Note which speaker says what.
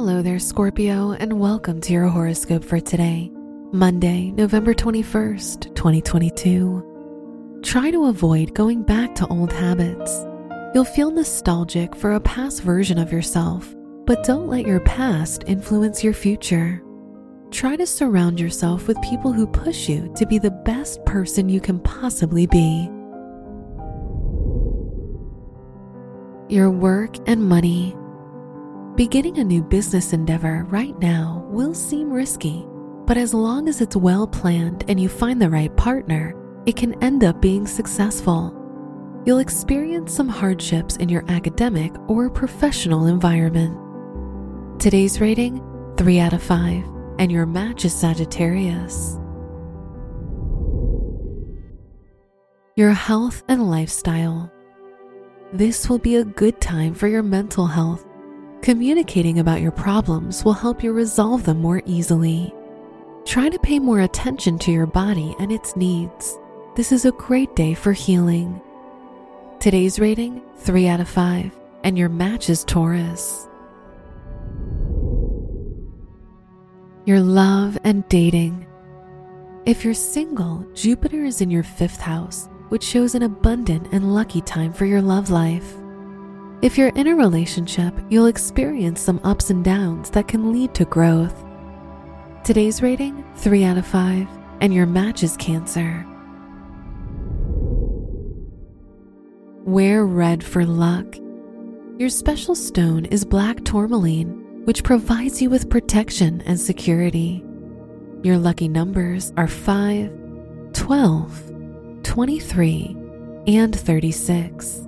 Speaker 1: Hello there, Scorpio, and welcome to your horoscope for today, Monday, November 21st, 2022. Try to avoid going back to old habits. You'll feel nostalgic for a past version of yourself, but don't let your past influence your future. Try to surround yourself with people who push you to be the best person you can possibly be. Your work and money. Beginning a new business endeavor right now will seem risky, but as long as it's well planned and you find the right partner, it can end up being successful. You'll experience some hardships in your academic or professional environment. Today's rating 3 out of 5, and your match is Sagittarius. Your health and lifestyle. This will be a good time for your mental health Communicating about your problems will help you resolve them more easily. Try to pay more attention to your body and its needs. This is a great day for healing. Today's rating 3 out of 5, and your match is Taurus. Your love and dating. If you're single, Jupiter is in your fifth house, which shows an abundant and lucky time for your love life. If you're in a relationship, you'll experience some ups and downs that can lead to growth. Today's rating 3 out of 5, and your match is Cancer. Wear red for luck. Your special stone is black tourmaline, which provides you with protection and security. Your lucky numbers are 5, 12, 23, and 36.